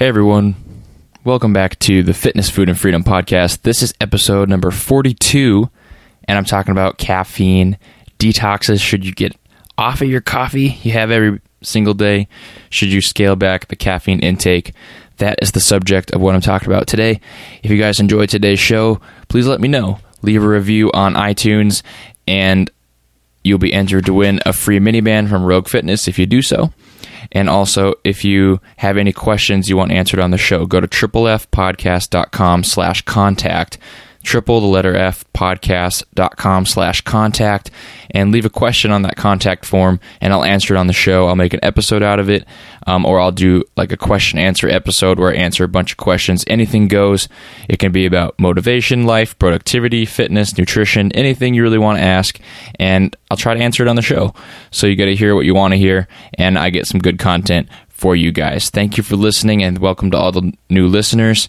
Hey everyone, welcome back to the Fitness, Food, and Freedom podcast. This is episode number 42, and I'm talking about caffeine detoxes. Should you get off of your coffee you have every single day? Should you scale back the caffeine intake? That is the subject of what I'm talking about today. If you guys enjoyed today's show, please let me know. Leave a review on iTunes, and you'll be entered to win a free miniband from Rogue Fitness if you do so. And also, if you have any questions you want answered on the show, go to triplefpodcast.com slash contact triple the letter F podcast.com slash contact and leave a question on that contact form and I'll answer it on the show. I'll make an episode out of it um, or I'll do like a question answer episode where I answer a bunch of questions. Anything goes. It can be about motivation, life, productivity, fitness, nutrition, anything you really want to ask and I'll try to answer it on the show. So you got to hear what you want to hear and I get some good content for you guys. Thank you for listening and welcome to all the new listeners.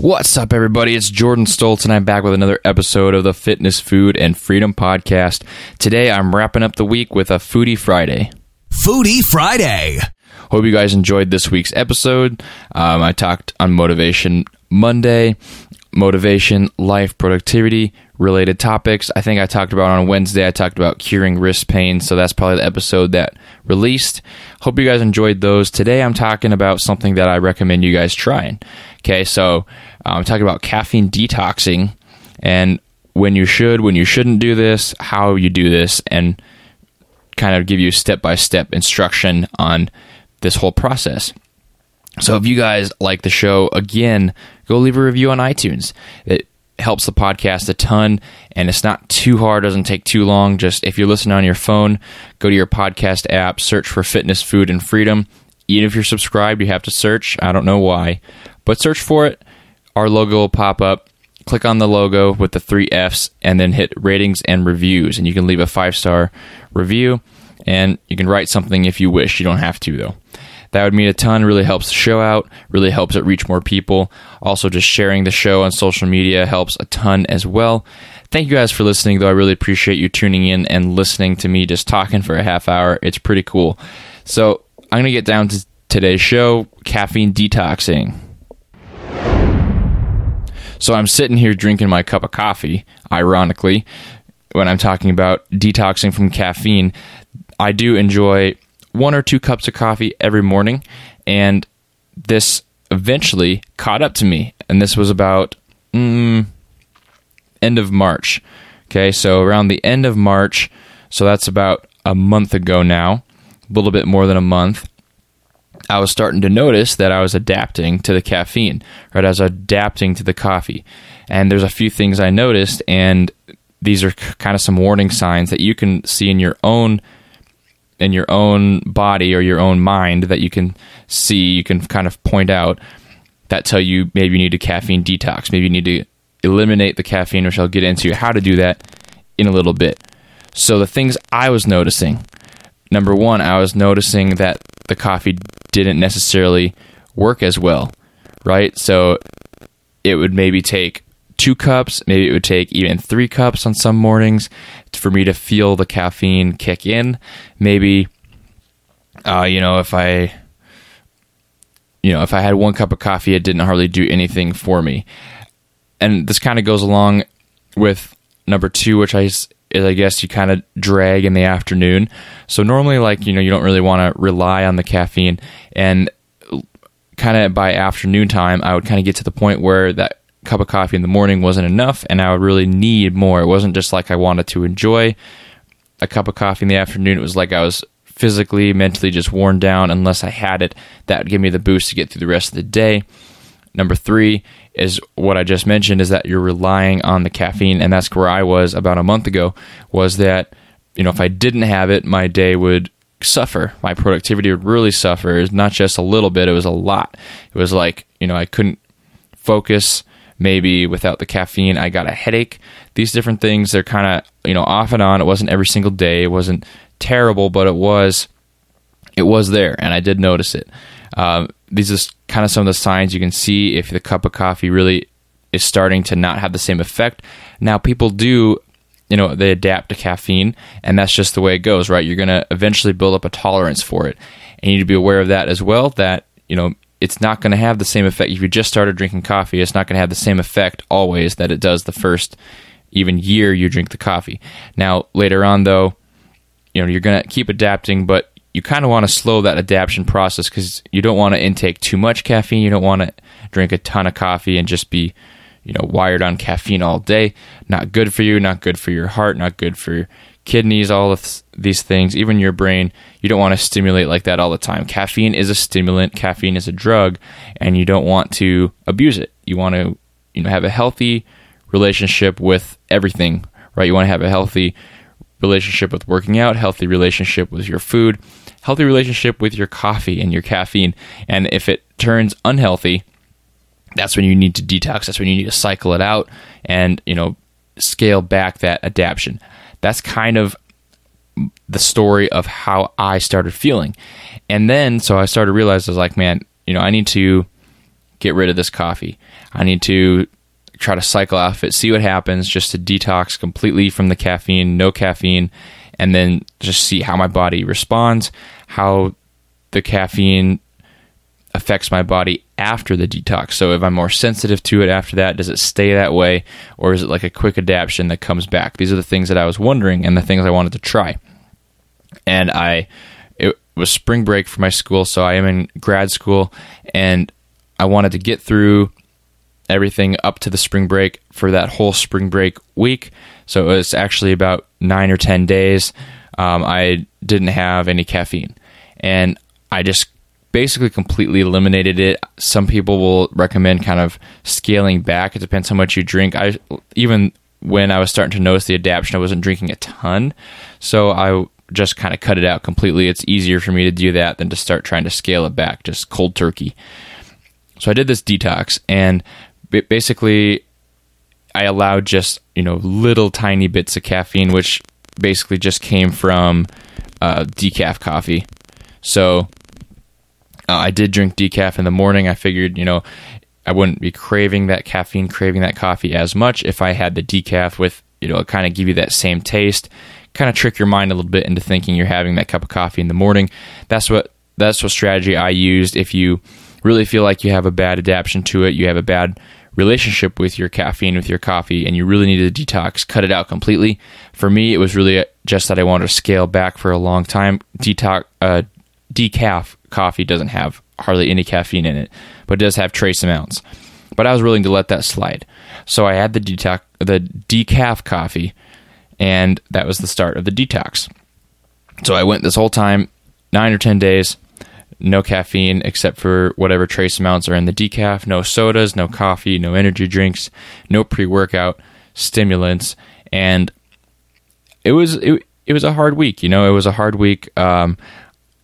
What's up, everybody? It's Jordan Stoltz, and I'm back with another episode of the Fitness, Food, and Freedom Podcast. Today, I'm wrapping up the week with a Foodie Friday. Foodie Friday. Hope you guys enjoyed this week's episode. Um, I talked on Motivation Monday, motivation, life, productivity related topics. I think I talked about on Wednesday, I talked about curing wrist pain. So that's probably the episode that released. Hope you guys enjoyed those. Today, I'm talking about something that I recommend you guys trying. Okay, so I'm talking about caffeine detoxing and when you should, when you shouldn't do this, how you do this, and kind of give you step by step instruction on this whole process. So if you guys like the show, again, go leave a review on iTunes. It helps the podcast a ton and it's not too hard, doesn't take too long. Just if you're listening on your phone, go to your podcast app, search for fitness, food, and freedom. Even if you're subscribed, you have to search. I don't know why, but search for it. Our logo will pop up. Click on the logo with the three F's and then hit ratings and reviews. And you can leave a five star review and you can write something if you wish. You don't have to, though. That would mean a ton, really helps the show out, really helps it reach more people. Also, just sharing the show on social media helps a ton as well. Thank you guys for listening, though. I really appreciate you tuning in and listening to me just talking for a half hour. It's pretty cool. So, I'm going to get down to today's show caffeine detoxing. So, I'm sitting here drinking my cup of coffee, ironically, when I'm talking about detoxing from caffeine. I do enjoy one or two cups of coffee every morning, and this eventually caught up to me. And this was about mm, end of March. Okay, so around the end of March, so that's about a month ago now, a little bit more than a month. I was starting to notice that I was adapting to the caffeine, right? I was adapting to the coffee. And there's a few things I noticed, and these are kind of some warning signs that you can see in your own in your own body or your own mind that you can see, you can kind of point out that tell you maybe you need a caffeine detox. Maybe you need to eliminate the caffeine, which I'll get into how to do that in a little bit. So, the things I was noticing number one, I was noticing that the coffee didn't necessarily work as well, right? So, it would maybe take two cups, maybe it would take even three cups on some mornings for me to feel the caffeine kick in. Maybe, uh, you know, if I, you know, if I had one cup of coffee, it didn't hardly do anything for me. And this kind of goes along with number two, which I is I guess you kind of drag in the afternoon. So normally, like you know, you don't really want to rely on the caffeine, and kind of by afternoon time, I would kind of get to the point where that cup of coffee in the morning wasn't enough and I would really need more. It wasn't just like I wanted to enjoy a cup of coffee in the afternoon. It was like I was physically, mentally just worn down. Unless I had it, that would give me the boost to get through the rest of the day. Number three is what I just mentioned is that you're relying on the caffeine. And that's where I was about a month ago was that you know, if I didn't have it, my day would suffer. My productivity would really suffer. It's not just a little bit, it was a lot. It was like, you know, I couldn't focus. Maybe without the caffeine, I got a headache. These different things, they're kind of, you know, off and on. It wasn't every single day. It wasn't terrible, but it was, it was there, and I did notice it. Um, these are kind of some of the signs you can see if the cup of coffee really is starting to not have the same effect. Now, people do you know they adapt to caffeine and that's just the way it goes right? You're going to eventually build up a tolerance for it. And you need to be aware of that as well that you know it's not going to have the same effect. If you just started drinking coffee it's not going to have the same effect always that it does the first even year you drink the coffee. Now later on though you know you're going to keep adapting but you kind of want to slow that adaptation process because you don't want to intake too much caffeine you don't want to drink a ton of coffee and just be you know, wired on caffeine all day. Not good for you, not good for your heart, not good for your kidneys, all of these things, even your brain. You don't want to stimulate like that all the time. Caffeine is a stimulant, caffeine is a drug, and you don't want to abuse it. You want to, you know, have a healthy relationship with everything, right? You want to have a healthy relationship with working out, healthy relationship with your food, healthy relationship with your coffee and your caffeine. And if it turns unhealthy, that's when you need to detox. That's when you need to cycle it out and, you know, scale back that adaptation. That's kind of the story of how I started feeling. And then, so I started realize I was like, man, you know, I need to get rid of this coffee. I need to try to cycle off it, see what happens, just to detox completely from the caffeine, no caffeine, and then just see how my body responds, how the caffeine affects my body after the detox. So if I'm more sensitive to it after that, does it stay that way or is it like a quick adaptation that comes back? These are the things that I was wondering and the things I wanted to try. And I it was spring break for my school, so I am in grad school and I wanted to get through everything up to the spring break for that whole spring break week. So it was actually about 9 or 10 days. Um, I didn't have any caffeine. And I just basically completely eliminated it. Some people will recommend kind of scaling back. It depends how much you drink. I even when I was starting to notice the adaptation, I wasn't drinking a ton, so I just kind of cut it out completely. It's easier for me to do that than to start trying to scale it back, just cold turkey. So I did this detox, and basically, I allowed just you know little tiny bits of caffeine, which basically just came from uh, decaf coffee. So uh, I did drink decaf in the morning. I figured, you know, I wouldn't be craving that caffeine, craving that coffee as much if I had the decaf with, you know, kind of give you that same taste, kind of trick your mind a little bit into thinking you're having that cup of coffee in the morning. That's what that's what strategy I used. If you really feel like you have a bad adaptation to it, you have a bad relationship with your caffeine, with your coffee, and you really need to detox, cut it out completely. For me, it was really just that I wanted to scale back for a long time. Detox, uh, decaf coffee doesn't have hardly any caffeine in it, but it does have trace amounts. But I was willing to let that slide. So I had the detox, the decaf coffee, and that was the start of the detox. So I went this whole time, nine or ten days, no caffeine except for whatever trace amounts are in the decaf, no sodas, no coffee, no energy drinks, no pre workout stimulants, and it was it, it was a hard week. You know, it was a hard week. Um,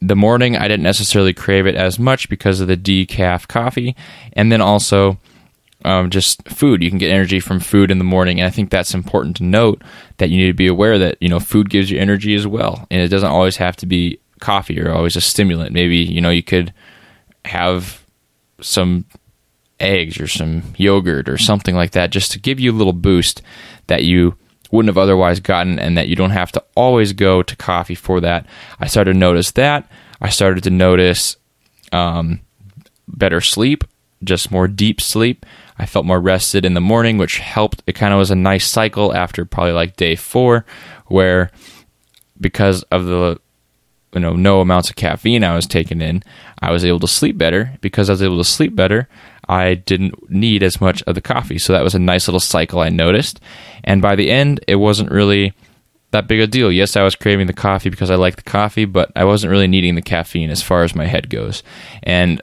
the morning, I didn't necessarily crave it as much because of the decaf coffee, and then also um, just food. You can get energy from food in the morning, and I think that's important to note that you need to be aware that you know food gives you energy as well, and it doesn't always have to be coffee or always a stimulant. Maybe you know you could have some eggs or some yogurt or something like that just to give you a little boost that you wouldn't have otherwise gotten, and that you don't have to always go to coffee for that. I started to notice that. I started to notice um, better sleep, just more deep sleep. I felt more rested in the morning, which helped. It kind of was a nice cycle after probably like day four, where because of the you know no amounts of caffeine I was taking in, I was able to sleep better. Because I was able to sleep better, I didn't need as much of the coffee. So that was a nice little cycle I noticed. And by the end, it wasn't really that big a deal. Yes, I was craving the coffee because I like the coffee, but I wasn't really needing the caffeine as far as my head goes. And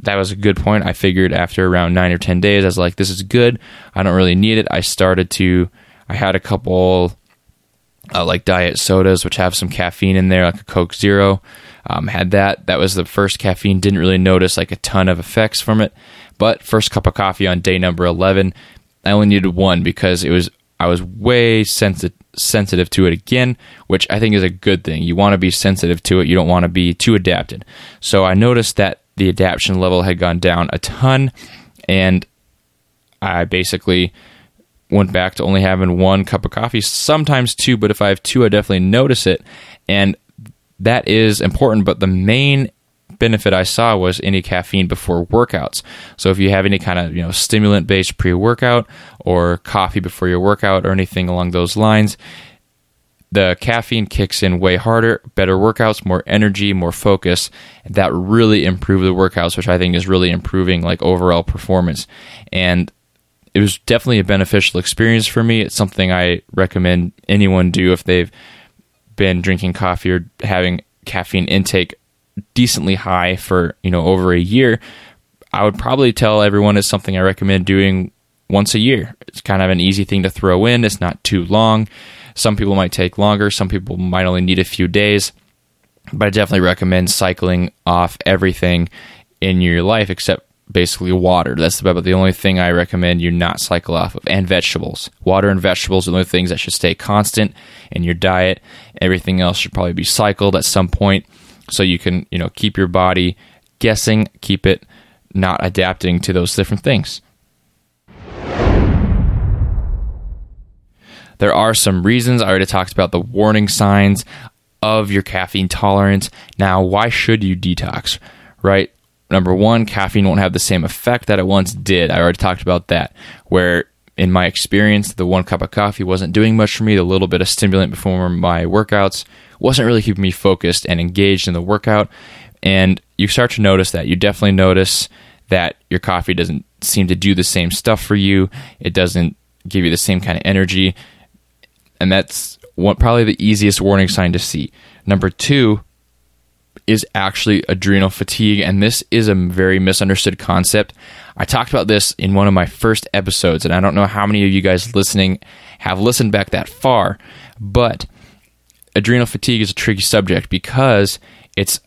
that was a good point. I figured after around nine or 10 days, I was like, this is good. I don't really need it. I started to, I had a couple uh, like diet sodas, which have some caffeine in there, like a Coke Zero. Um, had that. That was the first caffeine. Didn't really notice like a ton of effects from it. But first cup of coffee on day number 11, I only needed one because it was I was way sensitive sensitive to it again, which I think is a good thing. You want to be sensitive to it. You don't want to be too adapted. So I noticed that the adaptation level had gone down a ton, and I basically went back to only having one cup of coffee, sometimes two, but if I have two, I definitely notice it. And that is important. But the main benefit I saw was any caffeine before workouts. So if you have any kind of you know stimulant based pre workout or coffee before your workout or anything along those lines, the caffeine kicks in way harder, better workouts, more energy, more focus. That really improve the workouts, which I think is really improving like overall performance. And it was definitely a beneficial experience for me. It's something I recommend anyone do if they've been drinking coffee or having caffeine intake decently high for you know over a year, I would probably tell everyone it's something I recommend doing once a year. It's kind of an easy thing to throw in. It's not too long. Some people might take longer. Some people might only need a few days. But I definitely recommend cycling off everything in your life except basically water. That's about the only thing I recommend you not cycle off of, and vegetables. Water and vegetables are the only things that should stay constant in your diet. Everything else should probably be cycled at some point so you can you know keep your body guessing keep it not adapting to those different things there are some reasons i already talked about the warning signs of your caffeine tolerance now why should you detox right number one caffeine won't have the same effect that it once did i already talked about that where in my experience, the one cup of coffee wasn't doing much for me. The little bit of stimulant before my workouts wasn't really keeping me focused and engaged in the workout. And you start to notice that. You definitely notice that your coffee doesn't seem to do the same stuff for you. It doesn't give you the same kind of energy. And that's probably the easiest warning sign to see. Number two is actually adrenal fatigue. And this is a very misunderstood concept. I talked about this in one of my first episodes, and I don't know how many of you guys listening have listened back that far, but adrenal fatigue is a tricky subject because it's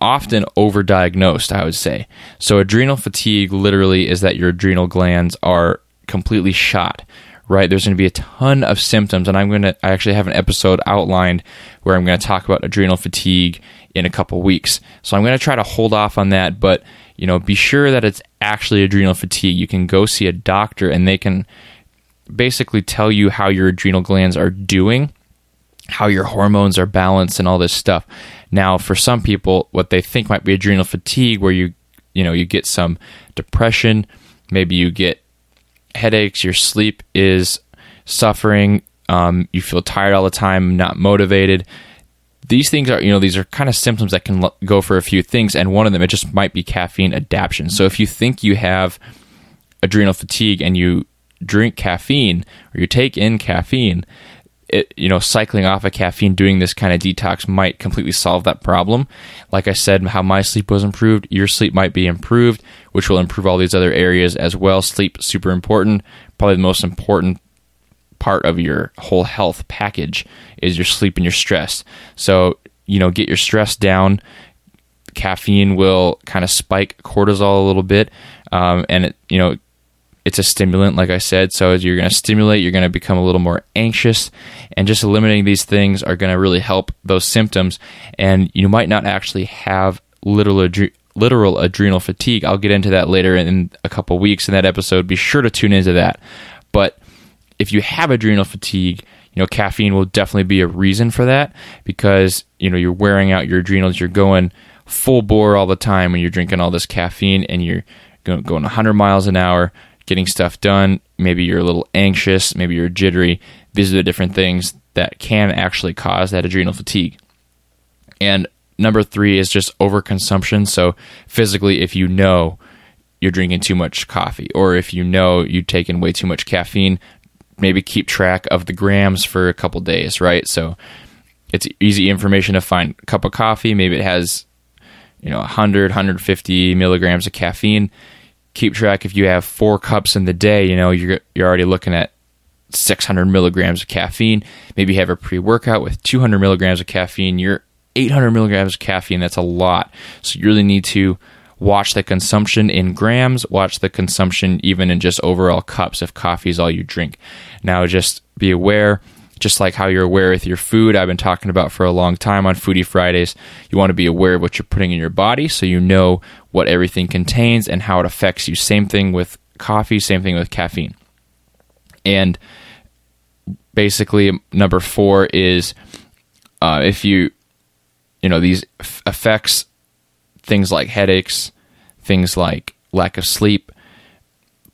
often overdiagnosed, I would say. So, adrenal fatigue literally is that your adrenal glands are completely shot, right? There's going to be a ton of symptoms, and I'm going to I actually have an episode outlined where I'm going to talk about adrenal fatigue in a couple weeks. So, I'm going to try to hold off on that, but you know, be sure that it's actually adrenal fatigue. You can go see a doctor and they can basically tell you how your adrenal glands are doing how your hormones are balanced and all this stuff. Now, for some people, what they think might be adrenal fatigue, where you you know you get some depression, maybe you get headaches, your sleep is suffering, um, you feel tired all the time, not motivated. These things are, you know, these are kind of symptoms that can go for a few things, and one of them it just might be caffeine adaptation. So if you think you have adrenal fatigue and you drink caffeine or you take in caffeine, it, you know, cycling off of caffeine, doing this kind of detox might completely solve that problem. Like I said, how my sleep was improved, your sleep might be improved, which will improve all these other areas as well. Sleep super important. Probably the most important part of your whole health package is your sleep and your stress. So, you know, get your stress down. Caffeine will kind of spike cortisol a little bit, um, and it, you know, it's a stimulant, like I said. So as you're going to stimulate, you're going to become a little more anxious, and just eliminating these things are going to really help those symptoms. And you might not actually have literal adre- literal adrenal fatigue. I'll get into that later in a couple weeks in that episode. Be sure to tune into that. But if you have adrenal fatigue, you know caffeine will definitely be a reason for that because you know you're wearing out your adrenals. You're going full bore all the time when you're drinking all this caffeine, and you're going 100 miles an hour getting stuff done. Maybe you're a little anxious, maybe you're jittery. These are the different things that can actually cause that adrenal fatigue. And number three is just overconsumption. So, physically, if you know you're drinking too much coffee, or if you know you've taken way too much caffeine, maybe keep track of the grams for a couple days, right? So, it's easy information to find a cup of coffee. Maybe it has, you know, 100, 150 milligrams of caffeine keep track if you have four cups in the day you know you're you're already looking at 600 milligrams of caffeine. Maybe have a pre workout with 200 milligrams of caffeine. You're 800 milligrams of caffeine. That's a lot. So you really need to watch the consumption in grams, watch the consumption even in just overall cups if coffee is all you drink. Now, just be aware, just like how you're aware with your food, I've been talking about for a long time on Foodie Fridays, you want to be aware of what you're putting in your body so you know what everything contains and how it affects you. Same thing with coffee, same thing with caffeine. And basically, number four is uh, if you you know these f- affects things like headaches, things like lack of sleep,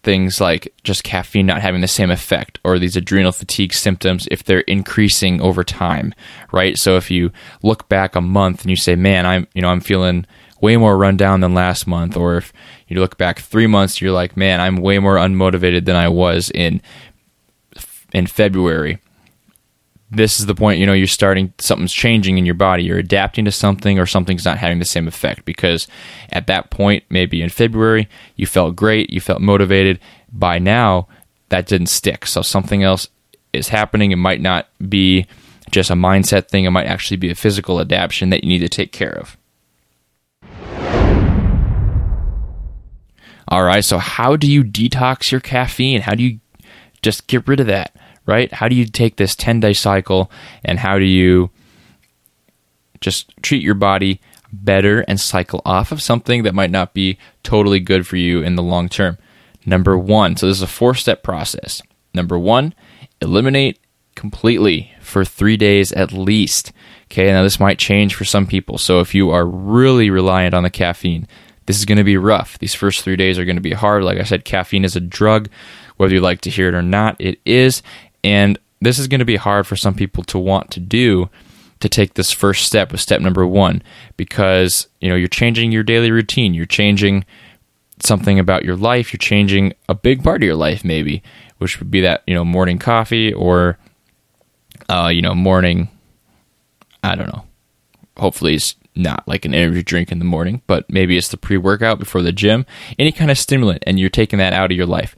things like just caffeine not having the same effect or these adrenal fatigue symptoms if they're increasing over time, right? So if you look back a month and you say, "Man, I'm, you know, I'm feeling way more run down than last month," or if you look back 3 months, you're like, "Man, I'm way more unmotivated than I was in in February." This is the point you know you're starting something's changing in your body. You're adapting to something or something's not having the same effect because at that point maybe in february you felt great you felt motivated. By now that didn't stick. So something else is happening. It might not be just a mindset thing. It might actually be a physical adaptation that you need to take care of. All right. So how do you detox your caffeine? How do you just get rid of that right? How do you take this 10 day cycle and how do you just treat your body better and cycle off of something that might not be totally good for you in the long term? Number one, so this is a four step process. Number one, eliminate completely for three days at least. Okay, now this might change for some people. So if you are really reliant on the caffeine, this is going to be rough. These first three days are going to be hard. Like I said, caffeine is a drug. Whether you like to hear it or not, it is. And this is going to be hard for some people to want to do to take this first step with step number 1 because, you know, you're changing your daily routine, you're changing something about your life, you're changing a big part of your life maybe, which would be that, you know, morning coffee or uh, you know, morning I don't know. Hopefully it's not like an energy drink in the morning, but maybe it's the pre-workout before the gym, any kind of stimulant and you're taking that out of your life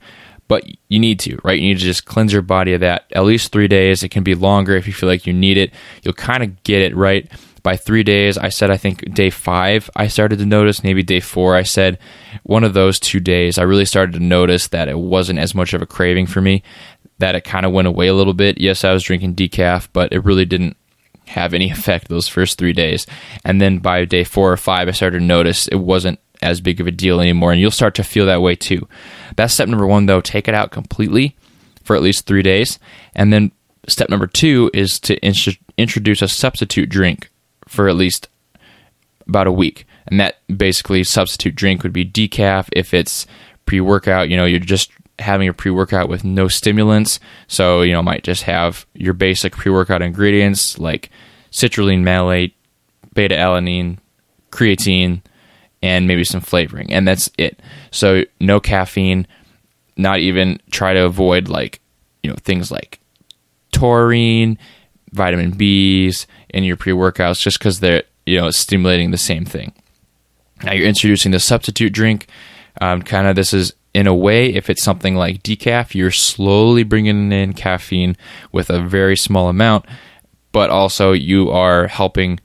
but you need to, right? You need to just cleanse your body of that at least three days. It can be longer if you feel like you need it. You'll kind of get it right by three days. I said, I think day five, I started to notice, maybe day four, I said, one of those two days, I really started to notice that it wasn't as much of a craving for me, that it kind of went away a little bit. Yes, I was drinking decaf, but it really didn't have any effect those first three days. And then by day four or five, I started to notice it wasn't as big of a deal anymore. And you'll start to feel that way too. That's step number one, though. Take it out completely for at least three days. And then step number two is to in- introduce a substitute drink for at least about a week. And that basically substitute drink would be decaf if it's pre workout. You know, you're just having a pre workout with no stimulants. So, you know, might just have your basic pre workout ingredients like citrulline malate, beta alanine, creatine, and maybe some flavoring, and that's it. So no caffeine, not even try to avoid like you know things like taurine, vitamin B's in your pre workouts, just because they're you know stimulating the same thing. Now you're introducing the substitute drink. Um, kind of this is in a way, if it's something like decaf, you're slowly bringing in caffeine with a very small amount, but also you are helping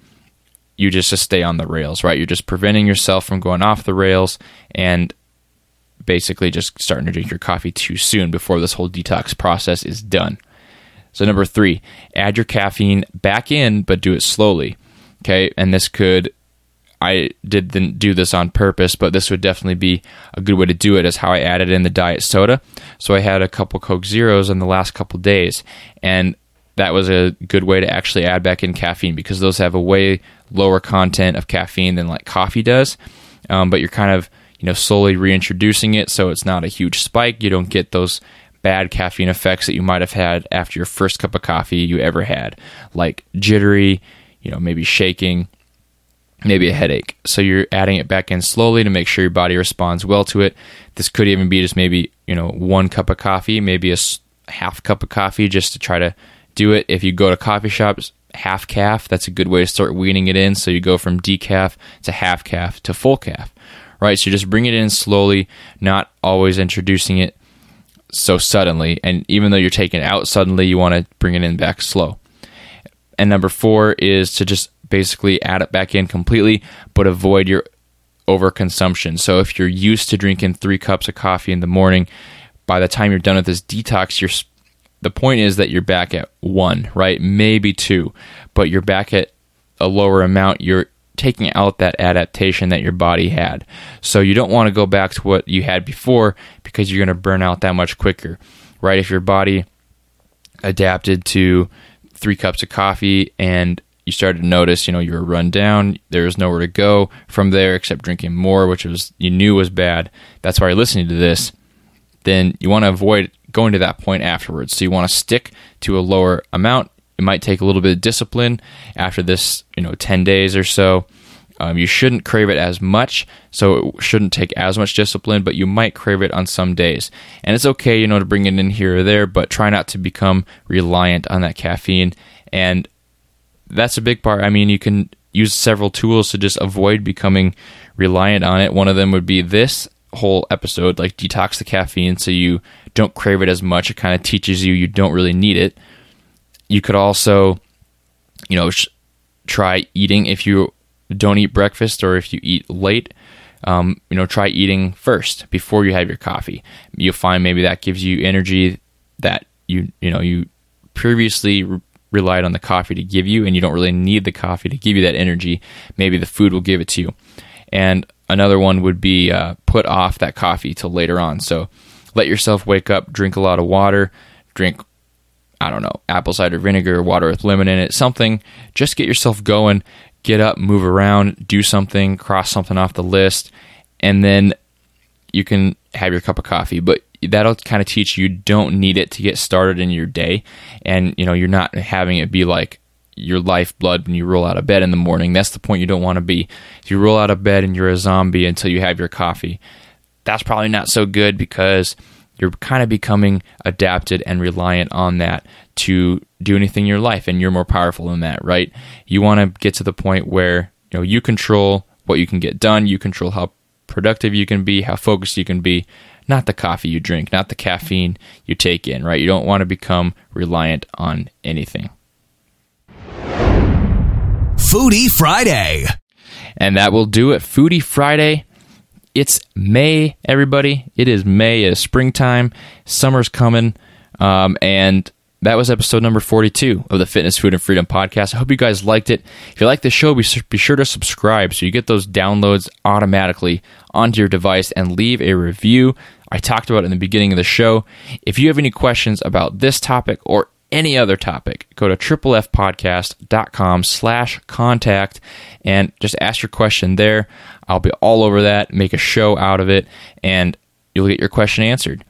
you just to stay on the rails, right? You're just preventing yourself from going off the rails and basically just starting to drink your coffee too soon before this whole detox process is done. So number 3, add your caffeine back in but do it slowly. Okay? And this could I didn't do this on purpose, but this would definitely be a good way to do it is how I added in the diet soda. So I had a couple Coke Zeros in the last couple days and that was a good way to actually add back in caffeine because those have a way lower content of caffeine than like coffee does. Um, but you're kind of you know slowly reintroducing it, so it's not a huge spike. You don't get those bad caffeine effects that you might have had after your first cup of coffee you ever had, like jittery, you know, maybe shaking, maybe a headache. So you're adding it back in slowly to make sure your body responds well to it. This could even be just maybe you know one cup of coffee, maybe a half cup of coffee, just to try to do it. If you go to coffee shops, half caff. That's a good way to start weaning it in. So you go from decaf to half caff to full caff, right? So just bring it in slowly, not always introducing it so suddenly. And even though you're taking it out suddenly, you want to bring it in back slow. And number four is to just basically add it back in completely, but avoid your overconsumption. So if you're used to drinking three cups of coffee in the morning, by the time you're done with this detox, you're the point is that you're back at one, right? Maybe two, but you're back at a lower amount. You're taking out that adaptation that your body had. So you don't want to go back to what you had before because you're going to burn out that much quicker, right? If your body adapted to three cups of coffee and you started to notice, you know, you were run down. There was nowhere to go from there except drinking more, which was you knew was bad. That's why you're listening to this. Then you want to avoid going to that point afterwards. So you want to stick to a lower amount. It might take a little bit of discipline after this, you know, ten days or so. Um, you shouldn't crave it as much, so it shouldn't take as much discipline, but you might crave it on some days. And it's okay, you know, to bring it in here or there, but try not to become reliant on that caffeine. And that's a big part. I mean, you can use several tools to just avoid becoming reliant on it. One of them would be this whole episode, like detox the caffeine so you don't crave it as much. It kind of teaches you you don't really need it. You could also, you know, sh- try eating if you don't eat breakfast or if you eat late. Um, you know, try eating first before you have your coffee. You'll find maybe that gives you energy that you you know you previously relied on the coffee to give you, and you don't really need the coffee to give you that energy. Maybe the food will give it to you. And another one would be uh, put off that coffee till later on. So let yourself wake up, drink a lot of water, drink, I don't know, apple cider vinegar, water with lemon in it, something. Just get yourself going, get up, move around, do something, cross something off the list, and then you can have your cup of coffee. But that'll kind of teach you don't need it to get started in your day and you know you're not having it be like your lifeblood when you roll out of bed in the morning that's the point you don't want to be if you roll out of bed and you're a zombie until you have your coffee that's probably not so good because you're kind of becoming adapted and reliant on that to do anything in your life and you're more powerful than that right you want to get to the point where you know you control what you can get done you control how productive you can be how focused you can be not the coffee you drink, not the caffeine you take in, right? You don't want to become reliant on anything. Foodie Friday. And that will do it. Foodie Friday. It's May, everybody. It is May. It is springtime. Summer's coming. Um, and that was episode number 42 of the Fitness, Food, and Freedom podcast. I hope you guys liked it. If you like the show, be, be sure to subscribe so you get those downloads automatically onto your device and leave a review. I talked about in the beginning of the show. If you have any questions about this topic or any other topic, go to triplefpodcast.com slash contact and just ask your question there. I'll be all over that, make a show out of it, and you'll get your question answered.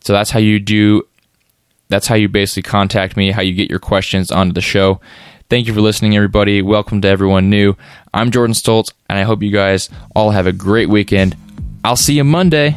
So that's how you do that's how you basically contact me, how you get your questions onto the show. Thank you for listening, everybody. Welcome to everyone new. I'm Jordan Stoltz, and I hope you guys all have a great weekend. I'll see you Monday.